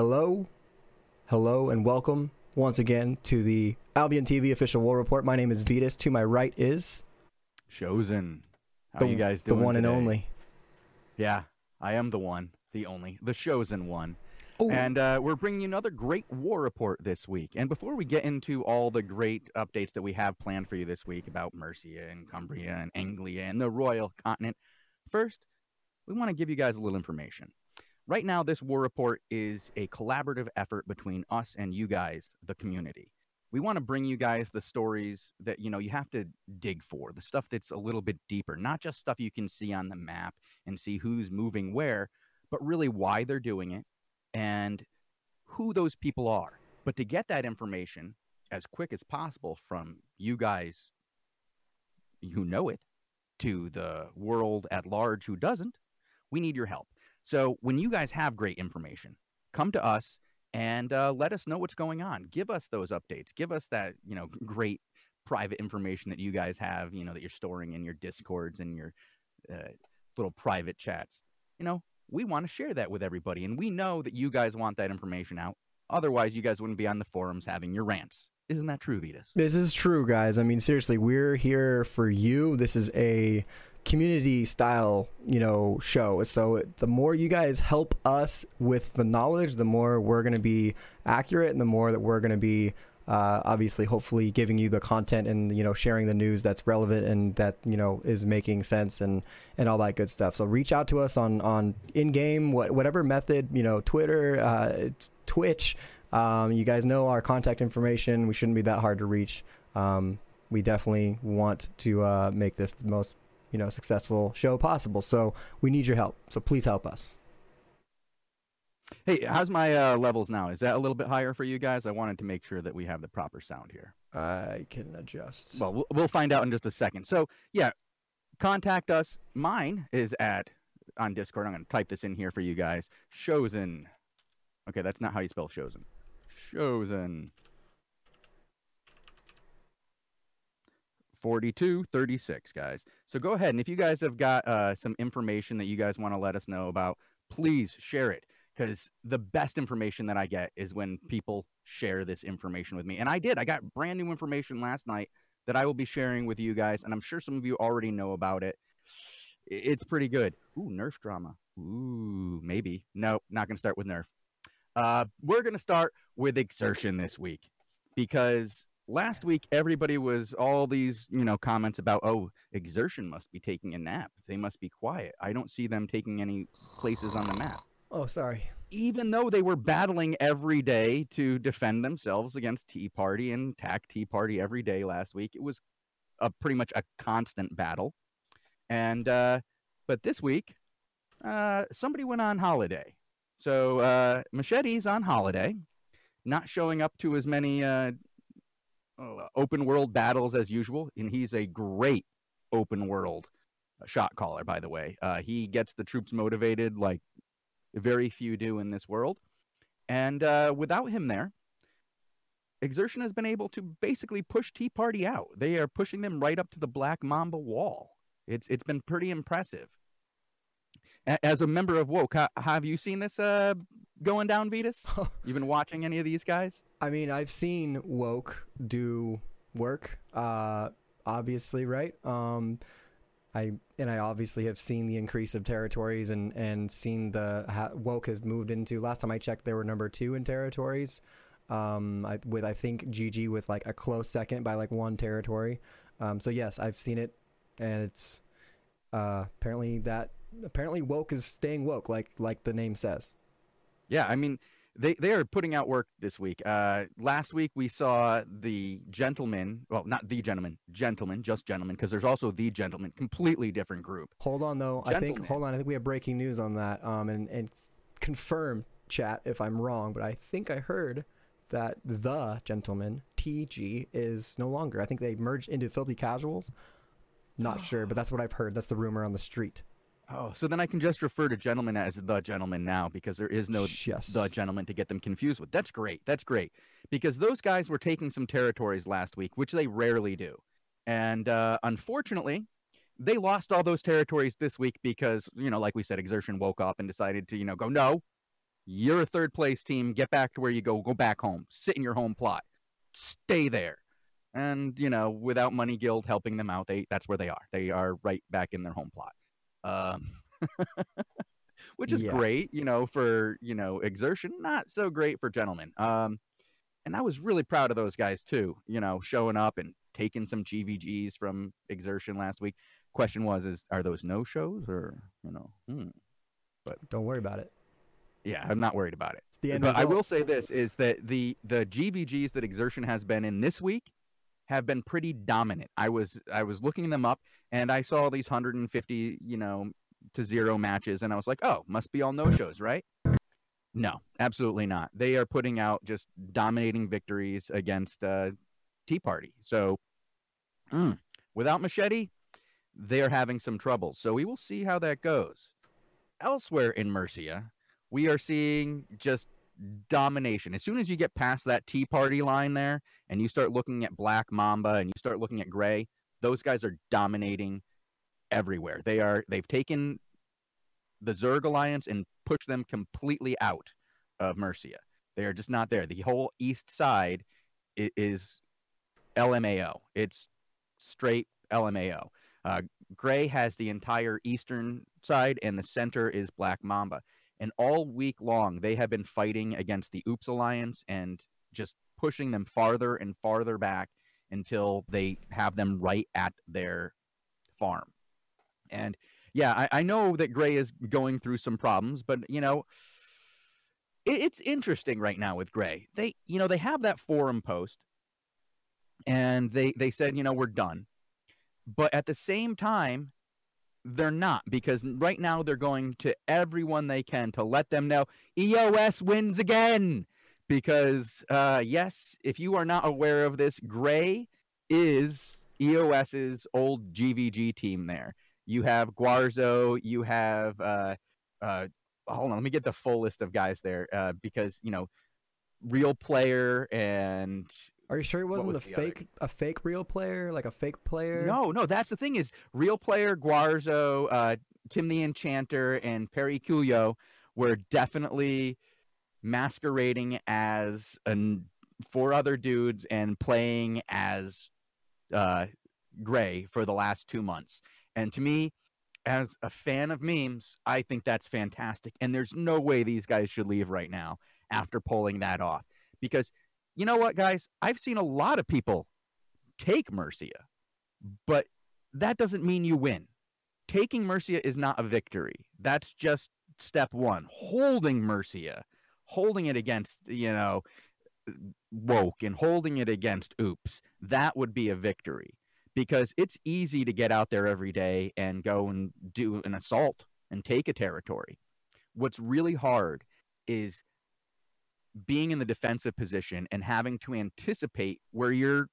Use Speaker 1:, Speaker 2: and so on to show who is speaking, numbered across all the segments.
Speaker 1: Hello, hello, and welcome once again to the Albion TV official war report. My name is Veetus. To my right is
Speaker 2: Shozen. How
Speaker 1: the,
Speaker 2: you guys doing?
Speaker 1: the one and only.
Speaker 2: Yeah, I am the one, the only, the chosen one.
Speaker 1: Ooh.
Speaker 2: And uh, we're bringing you another great war report this week. And before we get into all the great updates that we have planned for you this week about Mercia and Cumbria and Anglia and the Royal Continent, first, we want to give you guys a little information. Right now, this war report is a collaborative effort between us and you guys, the community. We want to bring you guys the stories that you know you have to dig for, the stuff that's a little bit deeper, not just stuff you can see on the map and see who's moving where, but really why they're doing it and who those people are. But to get that information as quick as possible from you guys who know it to the world at large who doesn't, we need your help. So when you guys have great information, come to us and uh, let us know what's going on. Give us those updates. Give us that you know great private information that you guys have. You know that you're storing in your discords and your uh, little private chats. You know we want to share that with everybody, and we know that you guys want that information out. Otherwise, you guys wouldn't be on the forums having your rants. Isn't that true, Veetus?
Speaker 1: This is true, guys. I mean, seriously, we're here for you. This is a community style, you know, show. So the more you guys help us with the knowledge, the more we're going to be accurate, and the more that we're going to be. Uh, obviously, hopefully, giving you the content and you know sharing the news that's relevant and that you know is making sense and and all that good stuff. So reach out to us on on in game, what, whatever method, you know, Twitter, uh, Twitch. Um, you guys know our contact information. We shouldn't be that hard to reach. Um, we definitely want to uh, make this the most you know successful show possible. So we need your help. So please help us.
Speaker 2: Hey, how's my uh, levels now? Is that a little bit higher for you guys? I wanted to make sure that we have the proper sound here.
Speaker 1: I can adjust.
Speaker 2: Well, we'll- we'll find out in just a second. So, yeah, contact us. Mine is at on Discord. I'm going to type this in here for you guys. Chosen. Okay, that's not how you spell chosen. Chosen. 4236 guys. So go ahead and if you guys have got uh, some information that you guys want to let us know about, please share it because the best information that I get is when people share this information with me. And I did. I got brand new information last night that I will be sharing with you guys, and I'm sure some of you already know about it. It's pretty good. Ooh, Nerf drama. Ooh, maybe. No, not going to start with Nerf. Uh, we're going to start with exertion this week because last week everybody was all these you know comments about oh exertion must be taking a nap they must be quiet i don't see them taking any places on the map
Speaker 1: Oh, sorry.
Speaker 2: even though they were battling every day to defend themselves against Tea Party and attack Tea Party every day last week, it was a pretty much a constant battle. And uh, but this week, uh, somebody went on holiday, so uh, Machete's on holiday, not showing up to as many uh, open world battles as usual, and he's a great open world shot caller, by the way. Uh, he gets the troops motivated like very few do in this world. And uh, without him there, Exertion has been able to basically push Tea Party out. They are pushing them right up to the Black Mamba wall. It's it's been pretty impressive. A- As a member of Woke, ha- have you seen this uh, going down, Veetus? You've been watching any of these guys?
Speaker 1: I mean, I've seen woke do work. Uh, obviously, right? Um, I and I obviously have seen the increase of territories and and seen the ha, woke has moved into. Last time I checked, they were number two in territories. Um, I, with I think GG with like a close second by like one territory. Um, so yes, I've seen it, and it's uh, apparently that apparently woke is staying woke, like like the name says.
Speaker 2: Yeah, I mean, they they are putting out work this week. Uh, last week we saw the gentleman, well, not the gentleman, gentleman, just gentleman, because there's also the gentleman, completely different group.
Speaker 1: Hold on though. I think hold on. I think we have breaking news on that. Um, and and confirm chat if I'm wrong, but I think I heard that the gentleman TG is no longer. I think they merged into Filthy Casuals. Not sure, but that's what I've heard. That's the rumor on the street.
Speaker 2: Oh, so then I can just refer to gentleman as the gentleman now because there is no
Speaker 1: yes.
Speaker 2: the gentleman to get them confused with. That's great. That's great because those guys were taking some territories last week, which they rarely do, and uh, unfortunately, they lost all those territories this week because you know, like we said, exertion woke up and decided to you know go no, You're a third place team. Get back to where you go. Go back home. Sit in your home plot. Stay there. And you know, without Money Guild helping them out, they that's where they are. They are right back in their home plot. Um, which is
Speaker 1: Yeah.
Speaker 2: great, you know, for you know exertion. Not so great for gentlemen. Um, and I was really proud of those guys too. You know, showing up and taking some GVGs from exertion last week. Question was, is are those no shows or you know? Hmm.
Speaker 1: Don't worry about it.
Speaker 2: Yeah, I'm not worried about it.
Speaker 1: It's the end
Speaker 2: But I will say this is that the the GVGs that Exertion has been in this week have been pretty dominant. I was I was looking them up and I saw these 150, you know, to zero matches and I was like, "Oh, must be all no-shows, right?" No, absolutely not. They are putting out just dominating victories against uh Tea Party. So mm, without Machete, they are having some trouble. So we will see how that goes. Elsewhere in Mercia, we are seeing just domination. As soon as you get past that Tea Party line there and you start looking at Black Mamba and you start looking at Gray, those guys are dominating everywhere. They are they've taken the Zerg Alliance and pushed them completely out of Mercia. They are just not there. The whole east side i- is LMAO. It's straight LMAO. Uh, Gray has the entire eastern side, and the center is Black Mamba. And all week long, they have been fighting against the Oops Alliance and just pushing them farther and farther back until they have them right at their farm. And yeah, I, I know that Gray is going through some problems, but you know, it, it's interesting right now with Gray. They, you know, they have that forum post, and they they said, you know, we're done. But at the same time, they're not because right now they're going to everyone they can to let them know EOS wins again. Because uh, yes, if you are not aware of this, Gray is EOS's old GVG team. There, you have Guarzo, you have uh, uh, hold on, let me get the full list of guys there uh, because you know, real player and
Speaker 1: Are you sure it wasn't
Speaker 2: was
Speaker 1: a
Speaker 2: the other
Speaker 1: fake a fake real player, like a fake player?
Speaker 2: No, no, that's the thing is real player Guarzo, uh, Kim the Enchanter, and Perry Cuyo were definitely masquerading as an, four other dudes and playing as uh, Gray for the last two months. And to me, as a fan of memes, I think that's fantastic. And there's no way these guys should leave right now after pulling that off. Because you know what, guys? I've seen a lot of people take Mercia, but that doesn't mean you win. Taking Mercia is not a victory. That's just step one. Holding Mercia, holding it against, you know, woke and holding it against oops, that would be a victory because it's easy to get out there every day and go and do an assault and take a territory. What's really hard is being in the defensive position and having to anticipate where your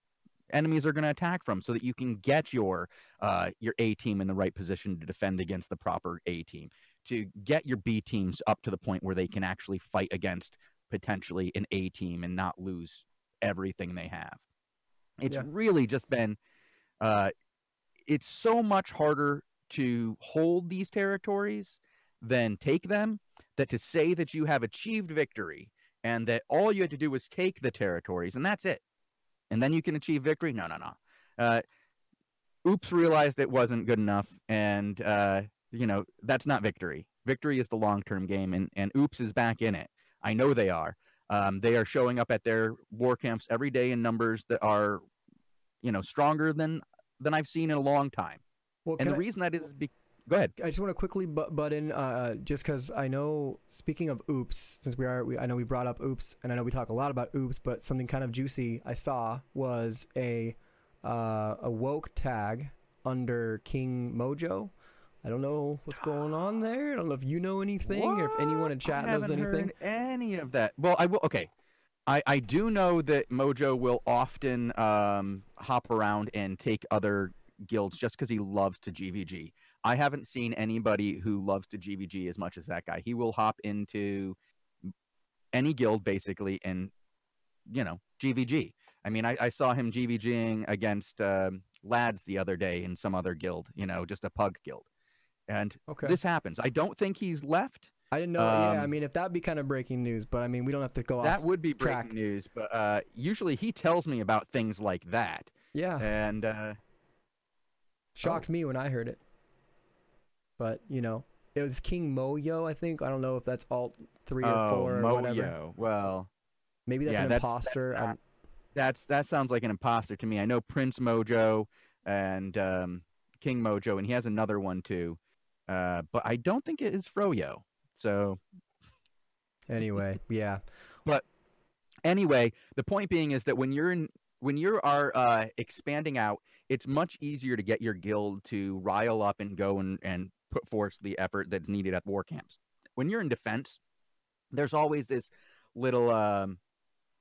Speaker 2: enemies are going to attack from so that you can get your uh, your A team in the right position to defend against the proper A team to get your B teams up to the point where they can actually fight against potentially an A team and not lose everything they have. It's
Speaker 1: Yeah.
Speaker 2: really just been uh, it's so much harder to hold these territories than take them that to say that you have achieved victory and that all you had to do was take the territories and that's it. And then you can achieve victory? No no no. Uh, oops realized it wasn't good enough and uh, you know that's not victory. Victory is the long-term game and, and oops is back in it. I know they are. Um, they are showing up at their war camps every day in numbers that are you know stronger than than i've seen in a long time.
Speaker 1: Well,
Speaker 2: and the
Speaker 1: I-
Speaker 2: reason that is be- go ahead
Speaker 1: I just want to quickly butt, butt in, uh, just because I know. Speaking of oops, since we are, we, I know we brought up oops, and I know we talk a lot about oops, but something kind of juicy I saw was a uh, a woke tag under King Mojo. I don't know what's going on there. I don't know if you know anything or if anyone in chat
Speaker 2: I
Speaker 1: knows
Speaker 2: haven't
Speaker 1: anything.
Speaker 2: heard any of that. Well, I will. Okay, I I do know that Mojo will often um hop around and take other guilds just because he loves to GVG. I haven't seen anybody who loves to GVG as much as that guy. He will hop into any guild basically and you know GVG. I mean, I, I saw him GVGing against um, lads the other day in some other guild. You know, just a pug guild, and
Speaker 1: Okay.
Speaker 2: this happens. I don't think he's left.
Speaker 1: I didn't know. yeah, I
Speaker 2: Um,
Speaker 1: mean, if that'd be kind of breaking news, but I mean, we don't have to go off that
Speaker 2: would be
Speaker 1: track.
Speaker 2: breaking news, but uh, usually he tells me about things like that,
Speaker 1: yeah,
Speaker 2: and uh,
Speaker 1: shocked me when I heard it. But you know, it was King Moyo. I think I don't know if that's alt three or
Speaker 2: oh,
Speaker 1: four or whatever.
Speaker 2: Moyo. Well,
Speaker 1: Maybe that's
Speaker 2: Yeah,
Speaker 1: an
Speaker 2: that's- that's
Speaker 1: imposter.
Speaker 2: not- that's that sounds like an imposter to me. I know Prince Mojo and um, King Mojo, and he has another one too, uh, but I don't think it is Froyo. So
Speaker 1: anyway, yeah.
Speaker 2: But anyway, the point being is that when you're in when you are uh, expanding out, it's much easier to get your guild to rile up and go and, and put forth the effort that's needed at war camps. When you're in defense, there's always this little um,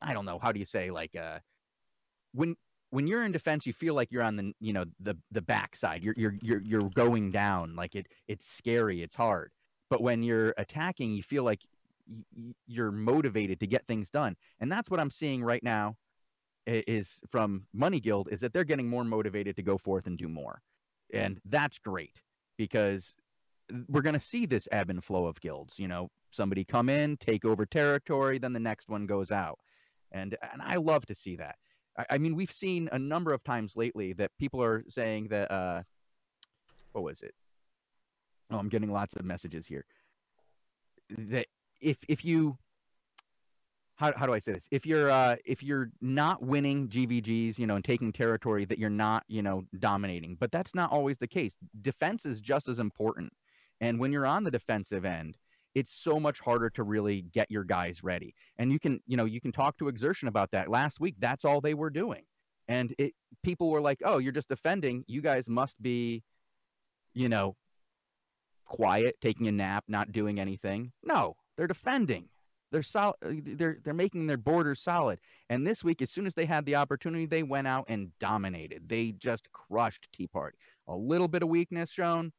Speaker 2: I don't know how do you say like uh, when when you're in defense, you feel like you're on the you know the the backside. You're you're you're you're going down like it it's scary, it's hard. But when you're attacking, you feel like you're motivated to get things done and that's what i'm seeing right now is from money guild is that they're getting more motivated to go forth and do more and that's great because we're going to see this ebb and flow of guilds you know? Somebody come in take over territory then the next one goes out. And and i love to see that. I, I mean we've seen a number of times lately that people are saying that uh what was it? Oh i'm getting lots of messages here. That if if you how, how do I say this? If you're uh, if you're not winning GVGs, you know, and taking territory, that you're not, you know, dominating. But that's not always the case. Defense is just as important. And when you're on the defensive end, it's so much harder to really get your guys ready. And you can, you know, you can talk to Exertion about that. Last week, that's all they were doing. And it people were like, "Oh, you're just defending. You guys must be, you know, quiet, taking a nap, not doing anything." No, they're defending they're solid they're they're making their borders solid. And this week as soon as they had the opportunity they went out and dominated. They just crushed tea party. A little bit of weakness shown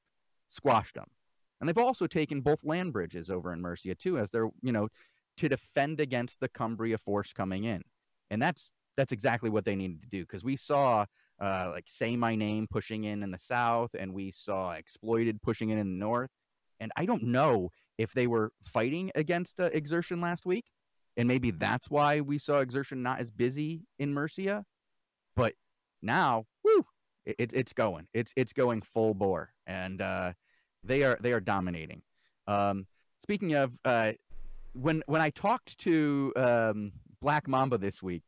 Speaker 2: squashed them and they've also taken both land bridges over in mercia too as they're you know to defend against the cumbria force coming in. And that's that's exactly what they needed to do because we saw uh, like say my name pushing in in the south and we saw exploited pushing in in the north. And i don't know if they were fighting against uh, exertion last week and maybe that's why we saw exertion not as busy in mercia but now woo it, it's going. It's it's going full bore and uh, they are they are dominating. Um, speaking of uh, when when i talked to um, black mamba this week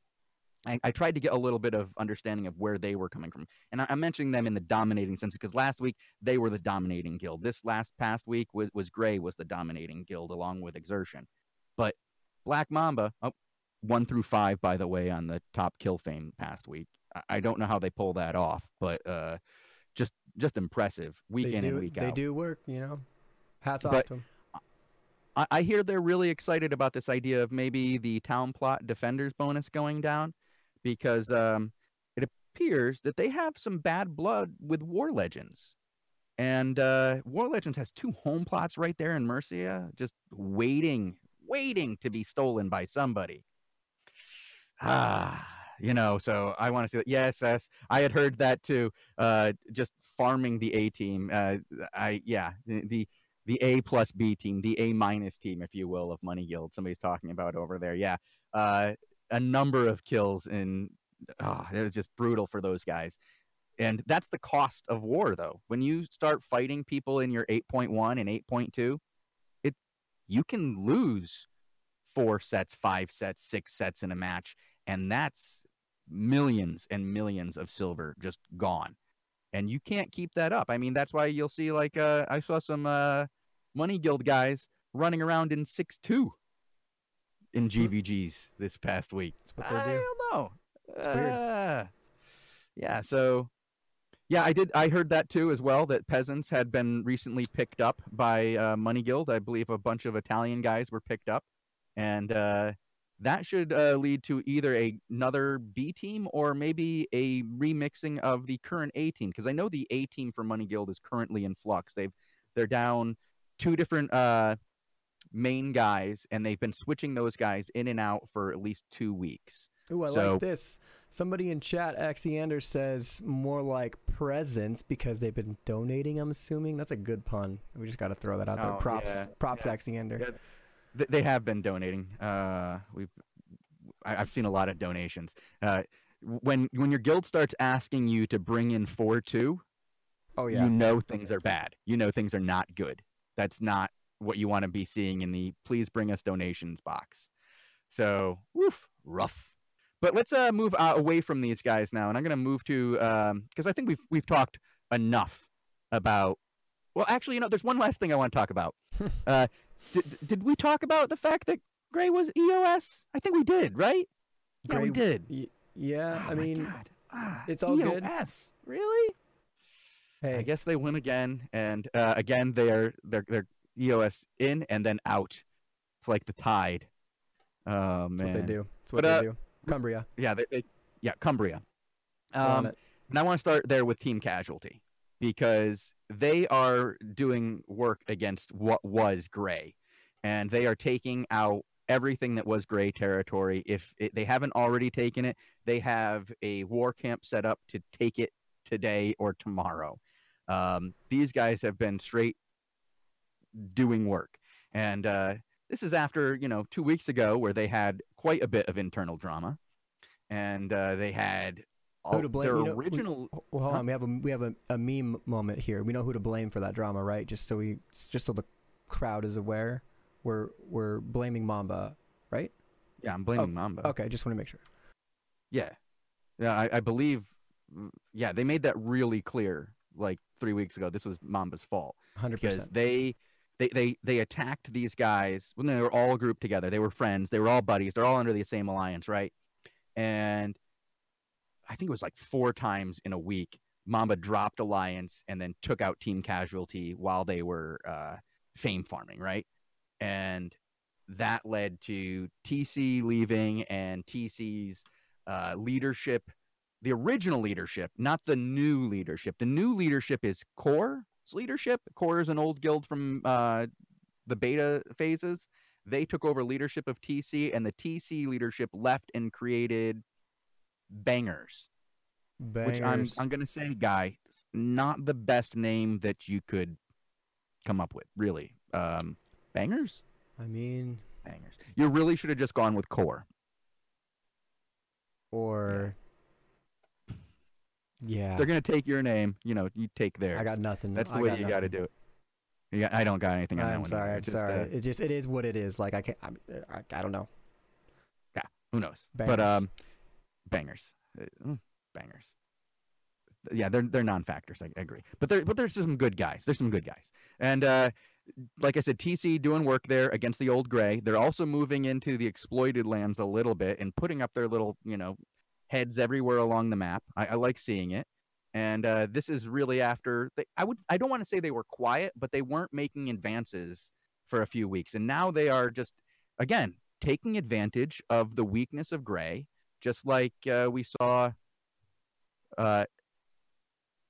Speaker 2: I, I tried to get a little bit of understanding of where they were coming from and I, i'm mentioning them in the dominating sense because last week they were the dominating guild. This last past week was was Gray was the dominating guild along with Exertion, but Black Mamba, oh, one through five by the way on the top kill fame past week. I, I don't know how they pull that off, but uh, just just impressive week
Speaker 1: they
Speaker 2: in
Speaker 1: do,
Speaker 2: and week
Speaker 1: they
Speaker 2: out.
Speaker 1: They do work, you know. Hats off to them.
Speaker 2: I, I hear they're really excited about this idea of maybe the town plot defenders bonus going down because um, it appears that they have some bad blood with War Legends. And uh, War Legends has two home plots right there in Mercia, just waiting, waiting to be stolen by somebody. Ah, you know, so I want to say that. Yes, yes, I had heard that too. Uh, just farming the A team. Uh, I yeah, the, the the A plus B team, the A minus team, if you will, of Money Guild. Somebody's talking about over there. Yeah, uh, a number of kills and oh, it was just brutal for those guys. And that's the cost of war, though. When you start fighting people in your 8.1 and 8.2, it you can lose four sets, five sets, six sets in a match, and that's millions and millions of silver just gone. And you can't keep that up. I mean, that's why you'll see like uh, I saw some uh, Money Guild guys running around in six two in GVGs this past week.
Speaker 1: That's what they
Speaker 2: I
Speaker 1: do.
Speaker 2: don't know.
Speaker 1: It's weird.
Speaker 2: Uh, yeah, so yeah, I did. I heard that too as well. That peasants had been recently picked up by uh, Money Guild. I believe a bunch of Italian guys were picked up, and uh, that should uh, lead to either a, another B team or maybe a remixing of the current A team. Because I know the A team for Money Guild is currently in flux. They've they're down two different uh, main guys, and they've been switching those guys in and out for at least two weeks.
Speaker 1: Ooh, I
Speaker 2: So-
Speaker 1: like this. Somebody in chat, Axiander says more like presents because they've been donating. I'm assuming that's a good pun. We just got to throw that out there.
Speaker 2: Oh,
Speaker 1: props,
Speaker 2: yeah,
Speaker 1: props,
Speaker 2: yeah.
Speaker 1: Axiander.
Speaker 2: Yeah, they have been donating. Uh, we've I've seen a lot of donations. Uh, when when your guild starts asking you to bring in four two,
Speaker 1: Oh yeah,
Speaker 2: you know things are bad. You know things are not good. That's not what you want to be seeing in the please bring us donations box. So, woof, rough. But let's uh, move uh, away from these guys now, and I'm going to move to because I think we've we've talked enough about. Well, actually, you know, there's one last thing I want to talk about. uh, did, did we talk about the fact that Gray was EOS? I think we did, right? Yeah, we did.
Speaker 1: Y- yeah,
Speaker 2: Oh
Speaker 1: I mean.
Speaker 2: Ah,
Speaker 1: it's all good.
Speaker 2: EOS, Really?
Speaker 1: hey,
Speaker 2: I guess they win again, and uh, again they are they're they're EOS in and then out. It's like the tide. Oh
Speaker 1: that's
Speaker 2: man,
Speaker 1: what they do. That's what
Speaker 2: But, uh,
Speaker 1: they do. Cumbria.
Speaker 2: Yeah, they, they yeah Cumbria. Um, and I want to start there with Team Casualty because they are doing work against what was Gray, and they are taking out everything that was Gray territory. If it, they haven't already taken it, they have a war camp set up to take it today or tomorrow. Um, these guys have been straight doing work, and uh, this is after you know two weeks ago where they had quite a bit of internal drama, and uh, they had all,
Speaker 1: Who to blame?
Speaker 2: their
Speaker 1: You know,
Speaker 2: original.
Speaker 1: Ho- Well, hold
Speaker 2: Huh?
Speaker 1: on. We have a we have a, a meme moment here. We know who to blame for that drama, right? Just so we just so the crowd is aware. We're we're blaming Mamba, right?
Speaker 2: Yeah, I'm blaming Mamba.
Speaker 1: Okay, I just want to make sure.
Speaker 2: Yeah, yeah, I, I believe. Yeah, they made that really clear like three weeks ago. This was Mamba's fault
Speaker 1: Hundred
Speaker 2: because
Speaker 1: percent.
Speaker 2: they. They, they, they attacked these guys when they were all grouped together. They were friends. They were all buddies. They're all under the same alliance, right? And I think it was like four times in a week. Mamba dropped alliance and then took out Team Casualty while they were uh, fame farming, right? And that led to TC leaving and TC's uh, leadership, the original leadership, not the new leadership. The new leadership is Core's leadership. Core is an old guild from uh, the beta phases. They took over leadership of TC, and the TC leadership left and created Bangers, which I'm I'm gonna say, guy, not the best name that you could come up with, really. Um, bangers,
Speaker 1: I mean,
Speaker 2: bangers. You really should have just gone with Core.
Speaker 1: or yeah,
Speaker 2: They're gonna take your name, you know, you take theirs.
Speaker 1: I got nothing.
Speaker 2: That's the
Speaker 1: I
Speaker 2: way
Speaker 1: got
Speaker 2: you got to do it. Yeah, I don't got anything on
Speaker 1: I'm
Speaker 2: one.
Speaker 1: sorry. I'm
Speaker 2: just,
Speaker 1: sorry.
Speaker 2: uh,
Speaker 1: It just it is what it is. Like I can't. I'm, I, I don't know.
Speaker 2: Yeah, who knows? But um, bangers, Uh, mm, bangers. Yeah, they're they're non-factors. I agree, but there but there's some good guys. There's some good guys, and uh, like I said, TC doing work there against the old gray. They're also moving into the exploited lands a little bit and putting up their little you know heads everywhere along the map. I, I like seeing it. And uh, this is really after they, I would I don't want to say they were quiet, but they weren't making advances for a few weeks, and now they are just again taking advantage of the weakness of Gray, just like uh, we saw uh,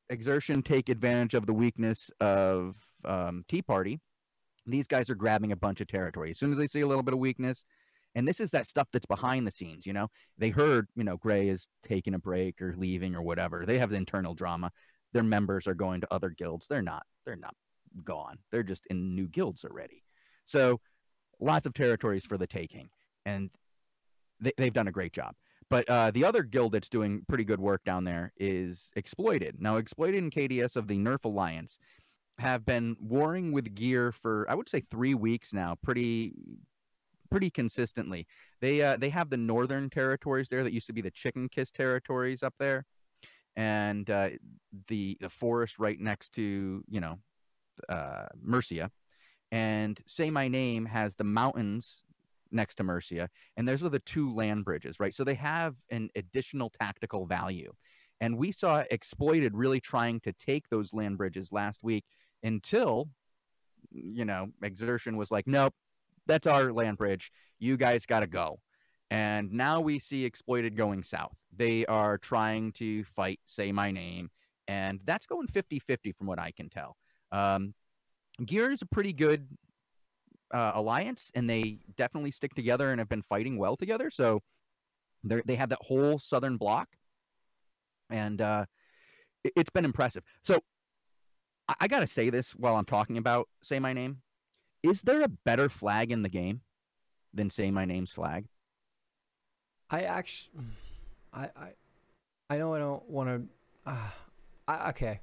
Speaker 2: Exertion take advantage of the weakness of um, Tea Party. These guys are grabbing a bunch of territory as soon as they see a little bit of weakness. And this is that stuff that's behind the scenes, you know. They heard, you know, Gray is taking a break or leaving or whatever. They have the internal drama. Their members are going to other guilds. They're not. They're not gone. They're just in new guilds already. So lots of territories for the taking, and they, they've done a great job. But uh, the other guild that's doing pretty good work down there is Exploited. Now, Exploited and KDS of the Nerf Alliance have been warring with gear for I would say three weeks now, pretty pretty consistently. They uh, they have the northern territories there that used to be the Chicken Kiss territories up there, and uh, the the forest right next to you know uh, Mercia, and Say My Name has the mountains next to Mercia, and those are the two land bridges, right? So they have an additional tactical value. And we saw exploited really trying to take those land bridges last week until, you know, exertion was like, nope, that's our land bridge. You guys got to go. And now we see exploited going south. They are trying to fight, say my name, and that's going 50 50 from what I can tell. Um, Gear is a pretty good uh, alliance, and they definitely stick together and have been fighting well together. So They have that whole southern block, and uh, it, it's been impressive. So I, I got to say this while I'm talking about say my name. Is there a better flag in the game than say my name's flag?
Speaker 1: I actually, I, I, I know I don't want to. Uh, I, okay,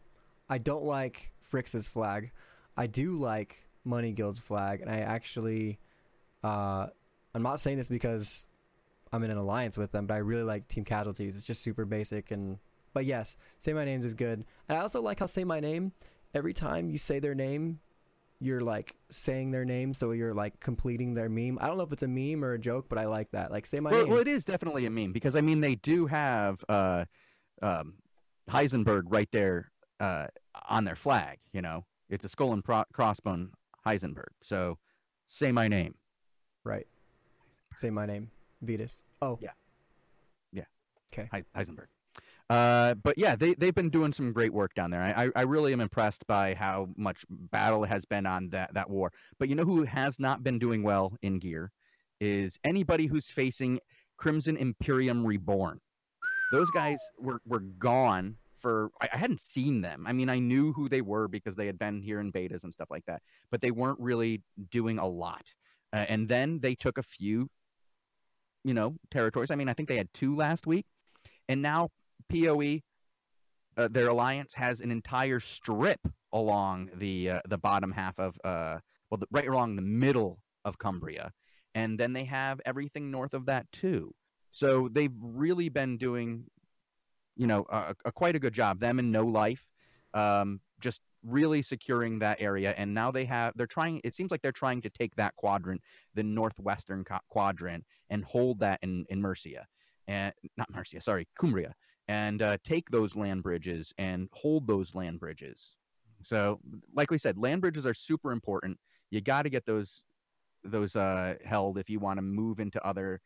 Speaker 1: I don't like Fricks's flag. I do like Money Guild's flag, and I actually, uh, I'm not saying this because I'm in an alliance with them, but I really like Team Casualties. It's just super basic, and but yes, say my names is good, and I also like how say my name. Every time you say their name, you're like saying their name, so you're like completing their meme. I don't know if it's a meme or a joke, but I like that. Like say my
Speaker 2: well,
Speaker 1: name.
Speaker 2: well, it is definitely a meme because I mean they do have uh, um, Heisenberg right there uh, on their flag. You know, it's a skull and pro- crossbone Heisenberg. So say my name.
Speaker 1: Right. Say my name, Veetus. Oh.
Speaker 2: Yeah. Yeah.
Speaker 1: Okay.
Speaker 2: He- Heisenberg. Uh, but yeah, they they've been doing some great work down there. I I- really am impressed by how much battle has been on that that war. But you know who has not been doing well in gear is anybody who's facing Crimson Imperium Reborn. Those guys were were gone for I, I hadn't seen them. I mean, I knew who they were because they had been here in betas and stuff like that, but they weren't really doing a lot. Uh, and then they took a few, you know, territories. I mean, I think they had two last week, and now POE, uh, their alliance has an entire strip along the uh, the bottom half of uh, well, the, right along the middle of Cumbria, and then they have everything north of that too. So they've really been doing, you know, a, a quite a good job. Them and No Life, um, just really securing that area. And now they have they're trying. It seems like they're trying to take that quadrant, the northwestern co- quadrant, and hold that in in Mercia, and not Mercia, sorry, Cumbria, and uh, take those land bridges and hold those land bridges. So, like we said, land bridges are super important. You got to get those those uh, held if you want to move into other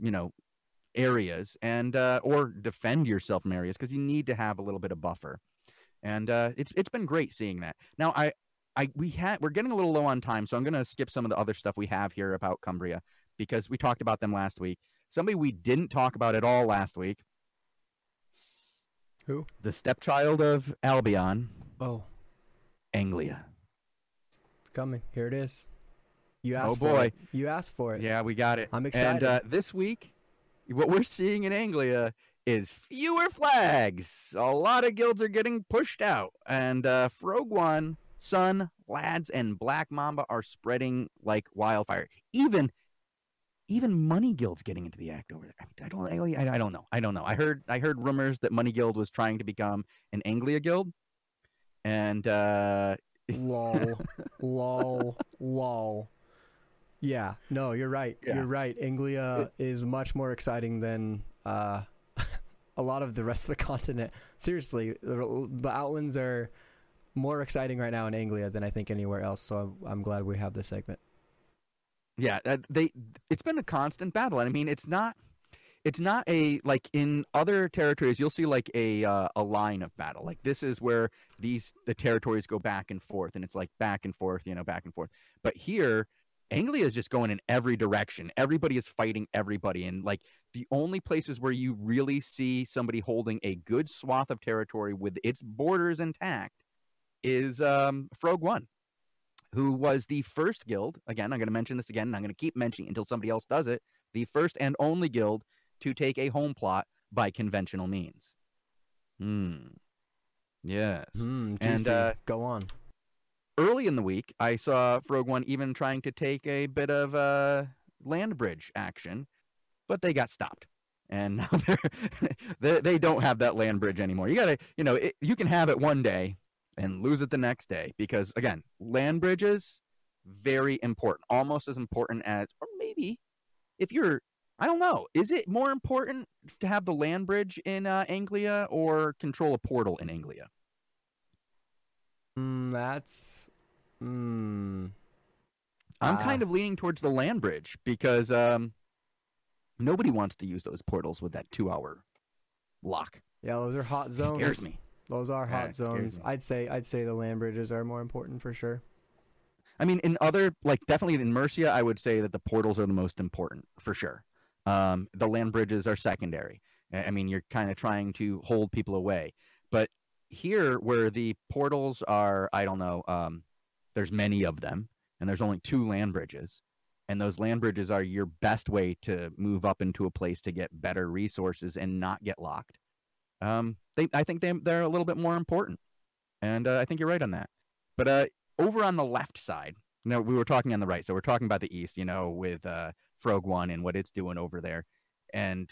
Speaker 2: you know areas and uh, or defend yourself from areas because you need to have a little bit of buffer and uh, it's it's been great seeing that now i i we had we're getting a little low on time so i'm going to skip some of the other stuff we have here about cumbria because we talked about them last week somebody we didn't talk about at all last week
Speaker 1: Who?
Speaker 2: the stepchild of albion
Speaker 1: Oh,
Speaker 2: anglia
Speaker 1: it's coming. Here it is. You
Speaker 2: Oh,
Speaker 1: asked for
Speaker 2: boy.
Speaker 1: it. You asked for it.
Speaker 2: yeah we got it
Speaker 1: I'm excited.
Speaker 2: and uh, this week what we're seeing in anglia is fewer flags. A lot of guilds are getting pushed out, and uh, Frog One, Sun, Lads, and Black Mamba are spreading like wildfire. Even, even Money Guild's getting into the act over there. I, don't, I, I don't know. I don't know. I heard, I heard rumors that Money Guild was trying to become an Anglia guild, and uh,
Speaker 1: lol, lol, lol. Yeah, no, you're right.
Speaker 2: Yeah.
Speaker 1: You're right. Anglia is much more exciting than uh, a lot of the rest of the continent. Seriously, the, the Outlands are more exciting right now in Anglia than I think anywhere else. So I'm, I'm glad we have this segment.
Speaker 2: Yeah, uh, they it's been a constant battle. And I mean, it's not it's not a like in other territories you'll see like a uh, a line of battle. Like this is where these the territories go back and forth and it's like back and forth, you know, back and forth. But here Anglia is just going in every direction. Everybody is fighting everybody and like the only places where you really see somebody holding a good swath of territory with its borders intact is um Frog 1 who was the first guild. Again, I'm going to mention this again, and I'm going to keep mentioning until somebody else does it. The first and only guild to take a home plot by conventional means. Hmm. Yes.
Speaker 1: Hmm,
Speaker 2: And, uh,
Speaker 1: Go on.
Speaker 2: Early in the week, I saw Frog One even trying to take a bit of uh, land bridge action, but they got stopped. And now they're, they they don't have that land bridge anymore. You gotta, you know, it, you can have it one day and lose it the next day because again, land bridges very important, almost as important as, or maybe if you're, I don't know, is it more important to have the land bridge in uh, Anglia or control a portal in Anglia?
Speaker 1: Mm, that's. Mm,
Speaker 2: I'm
Speaker 1: Ah.
Speaker 2: kind of leaning towards the land bridge because um, nobody wants to use those portals with that two-hour lock.
Speaker 1: yeah, those are hot zones.
Speaker 2: Scares me.
Speaker 1: Those are hot
Speaker 2: scares
Speaker 1: zones. I'd say I'd say the land bridges are more important for sure.
Speaker 2: I mean, in other like definitely in Mercia, I would say that the portals are the most important for sure. Um, the land bridges are secondary. I mean, you're kind of trying to hold people away. But here, where the portals are, I don't know, um, there's many of them, and there's only two land bridges. And those land bridges are your best way to move up into a place to get better resources and not get locked. Um, they, I think they, they're a little bit more important. And uh, I think you're right on that. But uh, over on the left side, no, we were talking on the right, so we're talking about the east, you know, with uh, Frog One and what it's doing over there, and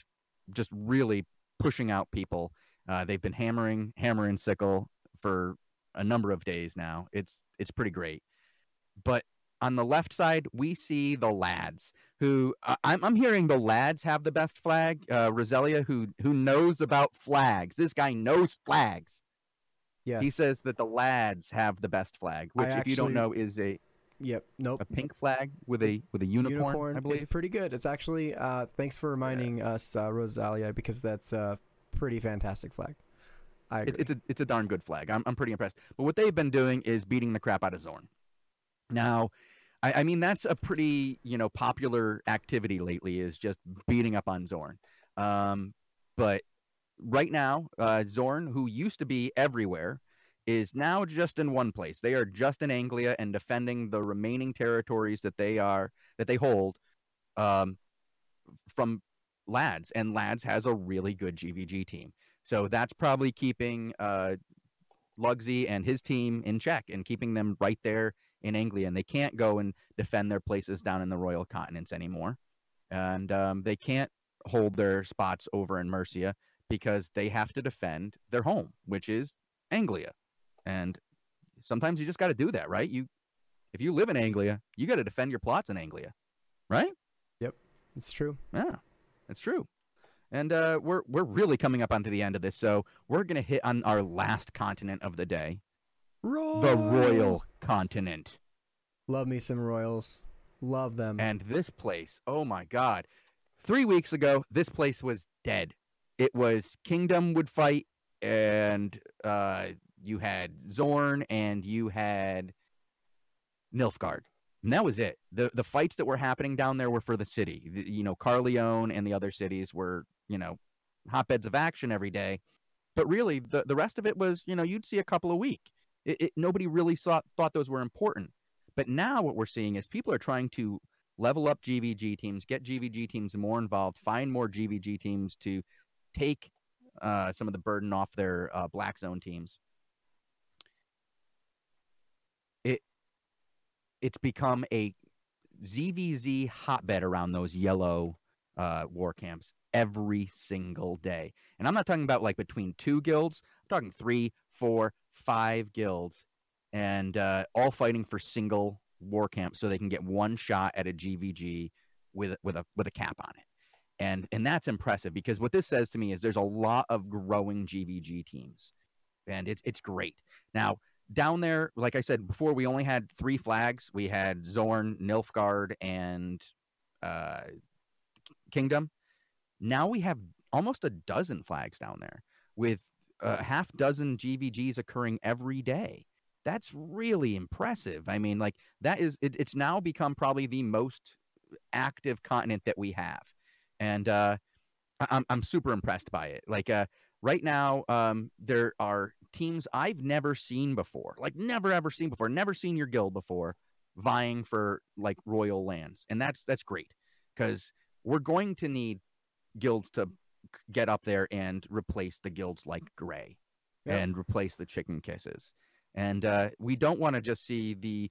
Speaker 2: just really pushing out people. Uh, they've been hammering, hammer and sickle for a number of days now. It's it's pretty great. But on the left side, we see the lads who uh, I'm, I'm hearing the lads have the best flag. Uh, Roselia, who who knows about flags. This guy knows flags.
Speaker 1: Yes.
Speaker 2: He says that the lads have the best flag, which,
Speaker 1: I
Speaker 2: if you don't know, is a,
Speaker 1: Yep. Nope.
Speaker 2: a pink flag with a with a unicorn. I believe.
Speaker 1: It's pretty good. It's actually. Uh, thanks for reminding us, uh, Rosalia, because that's a pretty fantastic flag. I agree.
Speaker 2: It, it's a it's a darn good flag. I'm I'm pretty impressed. But what they've been doing is beating the crap out of Zorn. Now, I, I mean that's a pretty you know popular activity lately is just beating up on Zorn. Um, but right now, uh, Zorn, who used to be everywhere, is now just in one place. They are just in Anglia and defending the remaining territories that they are that they hold um, from Lads. And Lads has a really good GVG team. So that's probably keeping uh, Lugsy and his team in check and keeping them right there in Anglia. And they can't go and defend their places down in the Royal Continents anymore. And um, they can't hold their spots over in Mercia because they have to defend their home, which is Anglia. And sometimes you just got to do that, right? You, if you live in Anglia, you got to defend your plots in Anglia, right?
Speaker 1: Yep, it's true.
Speaker 2: Yeah, it's true. And uh, we're we're really coming up onto the end of this, so we're gonna hit on our last continent of the day,
Speaker 1: Royal.
Speaker 2: the Royal Continent.
Speaker 1: Love me some Royals. Love them.
Speaker 2: And this place, oh my God! Three weeks ago, this place was dead. It was Kingdom would fight, and uh, you had Zorn, and you had Nilfgaard. And that was it. the The fights that were happening down there were for the city. The, you know, Caerleon and the other cities were, you know, hotbeds of action every day. But really, the the rest of it was, you know, you'd see a couple a week. It, it, nobody really saw, thought those were important. But now what we're seeing is people are trying to level up GVG teams, get GVG teams more involved, find more GVG teams to take uh, some of the burden off their uh, black zone teams. It it's become a ZVZ hotbed around those yellow uh, war camps every single day, and I'm not talking about like between two guilds. I'm talking three, four, five guilds, and uh, all fighting for single war camp, so they can get one shot at a GVG with with a with a cap on it and and that's impressive because what this says to me is there's a lot of growing GVG teams, and it's it's great. Now down there, like I said before, we only had three flags. We had Zorn, Nilfgaard, and uh, Kingdom. Now we have almost a dozen flags down there with a half dozen GVGs occurring every day. That's really impressive. I mean, like that is it, it's now become probably the most active continent that we have and uh, I'm I'm super impressed by it. Like uh, right now, um, there are teams I've never seen before, like never ever seen before, never seen your guild before, vying for like royal lands, and that's that's great because we're going to need guilds to get up there and replace the guilds like Gray and replace the Chicken Kisses, and uh, we don't want to just see the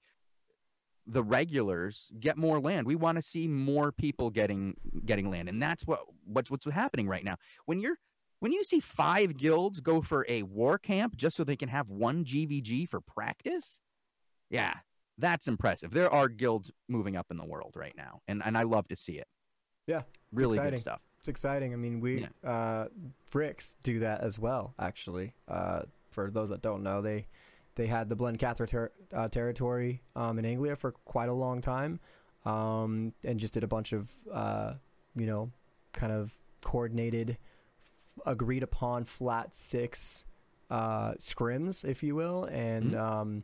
Speaker 2: the regulars get more land. We want to see more people getting getting land, and that's what what's what's happening right now. When you're when you see five guilds go for a war camp just so they can have one GVG for practice, yeah, that's impressive. There are guilds moving up in the world right now, and and I love to see it.
Speaker 1: Yeah,
Speaker 2: really
Speaker 1: exciting.
Speaker 2: good stuff.
Speaker 1: It's exciting. I mean, we uh, Fricks do that as well. Actually, uh, for those that don't know, they they had the Blen Cathra ter- uh, territory um, in Anglia for quite a long time, um, and just did a bunch of uh, you know, kind of coordinated, f- agreed upon flat six uh, scrims, if you will, and
Speaker 2: Mhm.
Speaker 1: um,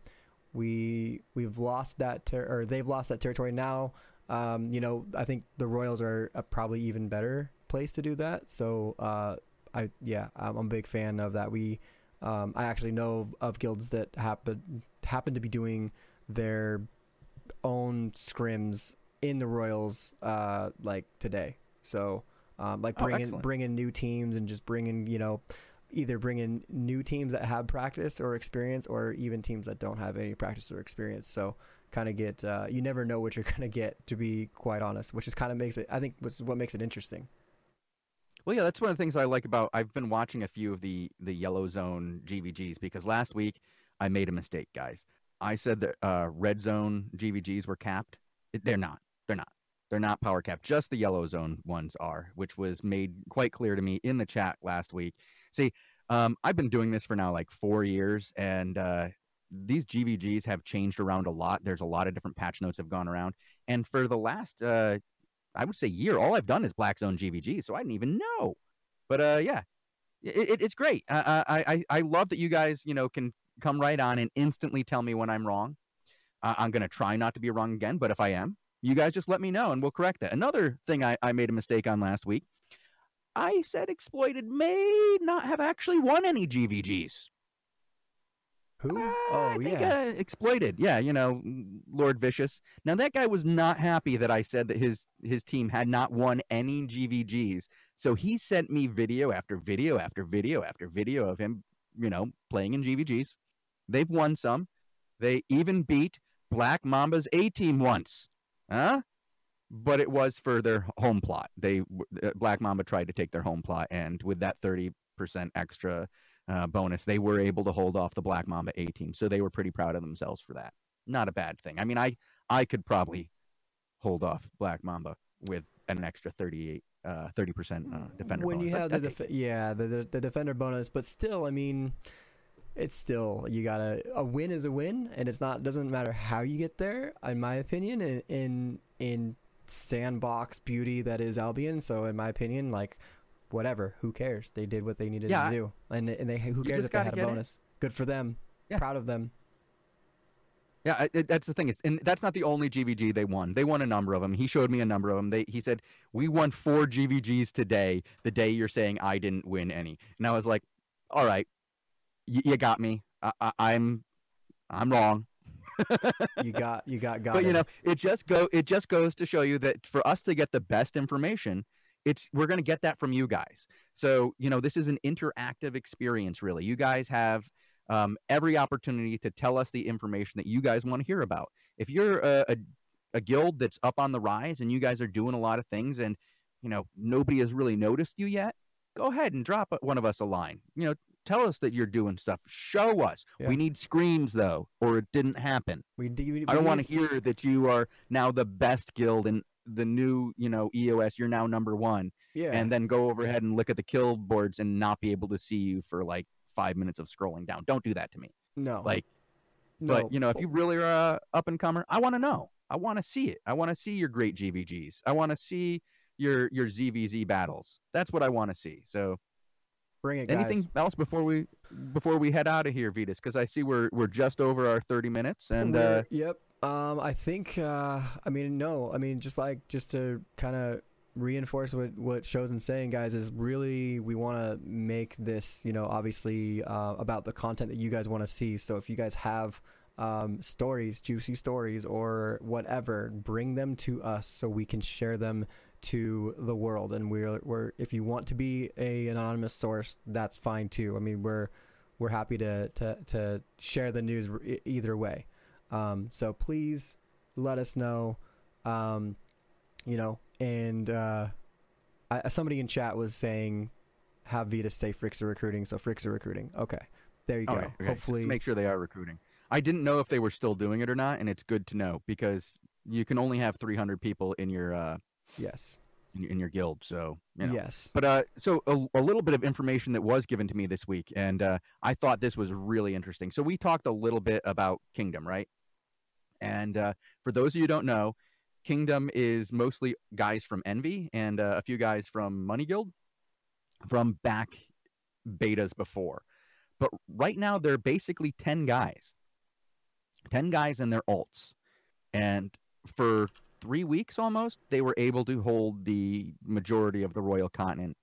Speaker 1: we we've lost that ter- or they've lost that territory now. Um, you know, I think the Royals are a probably even better place to do that. So, uh, I yeah, I'm, a big fan of that. We, um, I actually know of guilds that happen happen to be doing their own scrims in the Royals, uh, like today. So, um, like
Speaker 2: Oh,
Speaker 1: bringing
Speaker 2: excellent.
Speaker 1: bringing new teams and just bringing you know either bringing new teams that have practice or experience or even teams that don't have any practice or experience so kind of get uh, you never know what you're going to get to be quite honest which is kind of makes it i think which is what makes it interesting
Speaker 2: Well, yeah, that's one of the things I like about. I've been watching a few of the the Yellow Zone GVGs because last week I made a mistake, guys. I said that uh, Red Zone GVGs were capped. They're not. They're not. They're not power capped. Just the Yellow Zone ones are, which was made quite clear to me in the chat last week. See, um, I've been doing this for now like four years, and uh, these GVGs have changed around a lot. There's a lot of different patch notes have gone around, and for the last uh, I would say year. All I've done is Black Zone GVG, so I didn't even know. But uh, yeah, it, it, it's great. I, I I love that you guys you know can come right on and instantly tell me when I'm wrong. I'm gonna try not to be wrong again, but if I am, you guys just let me know and we'll correct that. Another thing I, I made a mistake on last week. I said exploited may not have actually won any GVGs.
Speaker 1: Who
Speaker 2: Uh,
Speaker 1: oh
Speaker 2: think,
Speaker 1: yeah
Speaker 2: uh, exploited. Yeah, you know, Lord Vicious. Now that guy was not happy that I said that his his team had not won any GVGs. So he sent me video after video after video after video of him, you know, playing in GVGs. They've won some. They even beat Black Mamba's A team once. Huh? But it was for their home plot. They uh, Black Mamba tried to take their home plot and with that 30% extra uh, bonus, they were able to hold off the Black Mamba A team. So they were pretty proud of themselves for that. Not a bad thing. I mean, I I could probably hold off Black Mamba with an extra 38 uh 30% uh, defender
Speaker 1: when
Speaker 2: bonus.
Speaker 1: you have the def- yeah the, the the defender bonus but still i mean it's still you gotta a win is a win and it's not doesn't matter how you get there in my opinion in in, in sandbox beauty that is albion so in my opinion like whatever who cares they did what they needed
Speaker 2: Yeah,
Speaker 1: to do and and they who cares if they had a
Speaker 2: get it.
Speaker 1: bonus good for them
Speaker 2: Yeah.
Speaker 1: proud of them
Speaker 2: Yeah, I- it, that's the thing. Is, and that's not the only GVG they won. They won a number of them. He showed me a number of them. They, he said, "We won four GVGs today. The day you're saying I didn't win any." And I was like, "All right, y- you got me. I, I, I'm, I'm wrong."
Speaker 1: you got you got got
Speaker 2: but you know, it just go. It just goes to show you that for us to get the best information, it's we're going to get that from you guys. So you know, this is an interactive experience. Really, you guys have um, every opportunity to tell us the information that you guys want to hear about. If you're a, a, a guild that's up on the rise and you guys are doing a lot of things and you know nobody has really noticed you yet, go ahead and drop one of us a line. You know, tell us that you're doing stuff. Show us.
Speaker 1: Yeah.
Speaker 2: We need screams though, or it didn't happen.
Speaker 1: we, d- we,
Speaker 2: I don't want to hear that you are now the best guild in the new, you know, EOS. You're now number one,
Speaker 1: yeah
Speaker 2: and then go overhead and look at the kill boards and not be able to see you for like five minutes of scrolling down. Don't do that to me.
Speaker 1: no
Speaker 2: Like,
Speaker 1: no
Speaker 2: but you know, if you really are a up and comer, I want to know. I want to see it. I want to see your great GVGs. I want to see your your ZVZ battles. That's what I want to see. So,
Speaker 1: bring it guys
Speaker 2: anything else before we before we head out of here, Veetus? Because I see we're we're just over our thirty minutes, and uh,
Speaker 1: yep. Um, I think. Uh, I mean, no. I mean, just like just to kind of reinforce what what Shozen's saying, guys, is really we want to make this, you know, obviously uh, about the content that you guys want to see. So if you guys have um, stories, juicy stories, or whatever, bring them to us so we can share them to the world. And we're we're if you want to be a anonymous source, that's fine too. I mean, we're we're happy to to to share the news either way. Um, so please let us know. Um, you know, and uh, I, somebody in chat was saying, "Have Veetus say Fricks are recruiting." So Fricks are recruiting. Okay, there you
Speaker 2: All
Speaker 1: go.
Speaker 2: right, okay,
Speaker 1: Hopefully,
Speaker 2: to make sure they are recruiting. I didn't know if they were still doing it or not, and it's good to know because you can only have 300 people in your uh,
Speaker 1: yes,
Speaker 2: in, your- in your guild. So you know.
Speaker 1: yes,
Speaker 2: But uh, so a, a little bit of information that was given to me this week, and uh, I thought this was really interesting. So we talked a little bit about Kingdom, right? And uh, for those of you who don't know, Kingdom is mostly guys from Envy and uh, a few guys from Money Guild from back betas before. But right now, they're basically 10 guys, 10 guys and their alts. And for three weeks almost, they were able to hold the majority of the royal continent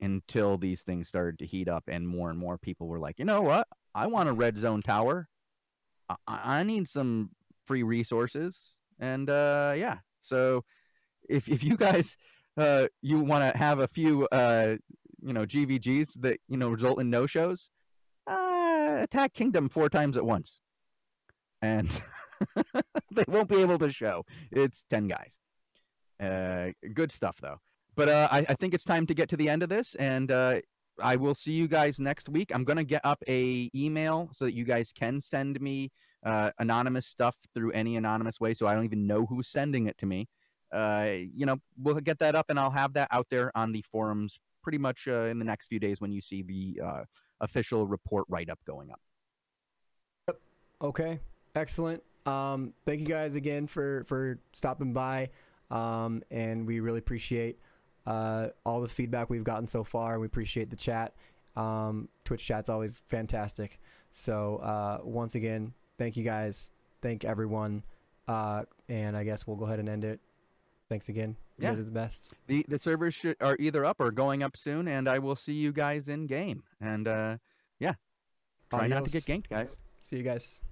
Speaker 2: until these things started to heat up and more and more people were like, you know what? I want a red zone tower. I, I need some free resources. And uh, yeah, so if if you guys uh, you want to have a few uh, you know GVGs that you know result in no shows, uh, attack Kingdom four times at once, and they won't be able to show. It's ten guys. Uh, good stuff though. But uh, I, I think it's time to get to the end of this, and uh, I will see you guys next week. I'm gonna get up a email so that you guys can send me uh, anonymous stuff through any anonymous way, so I don't even know who's sending it to me. Uh, you know, we'll get that up, and I'll have that out there on the forums pretty much uh, in the next few days when you see the uh, official report write up going up.
Speaker 1: Yep. Okay. Excellent. Um, thank you guys again for for stopping by, um, and we really appreciate uh, all the feedback we've gotten so far. We appreciate the chat. Um, Twitch chat's always fantastic. So uh, once again, thank you guys. Thank everyone. Uh, and I guess we'll go ahead and end it. Thanks again. You
Speaker 2: Yeah.
Speaker 1: guys are the best.
Speaker 2: The the servers should, are either up or going up soon, and I will see you guys in game. And uh, yeah, try not to get ganked, guys.
Speaker 1: See you guys.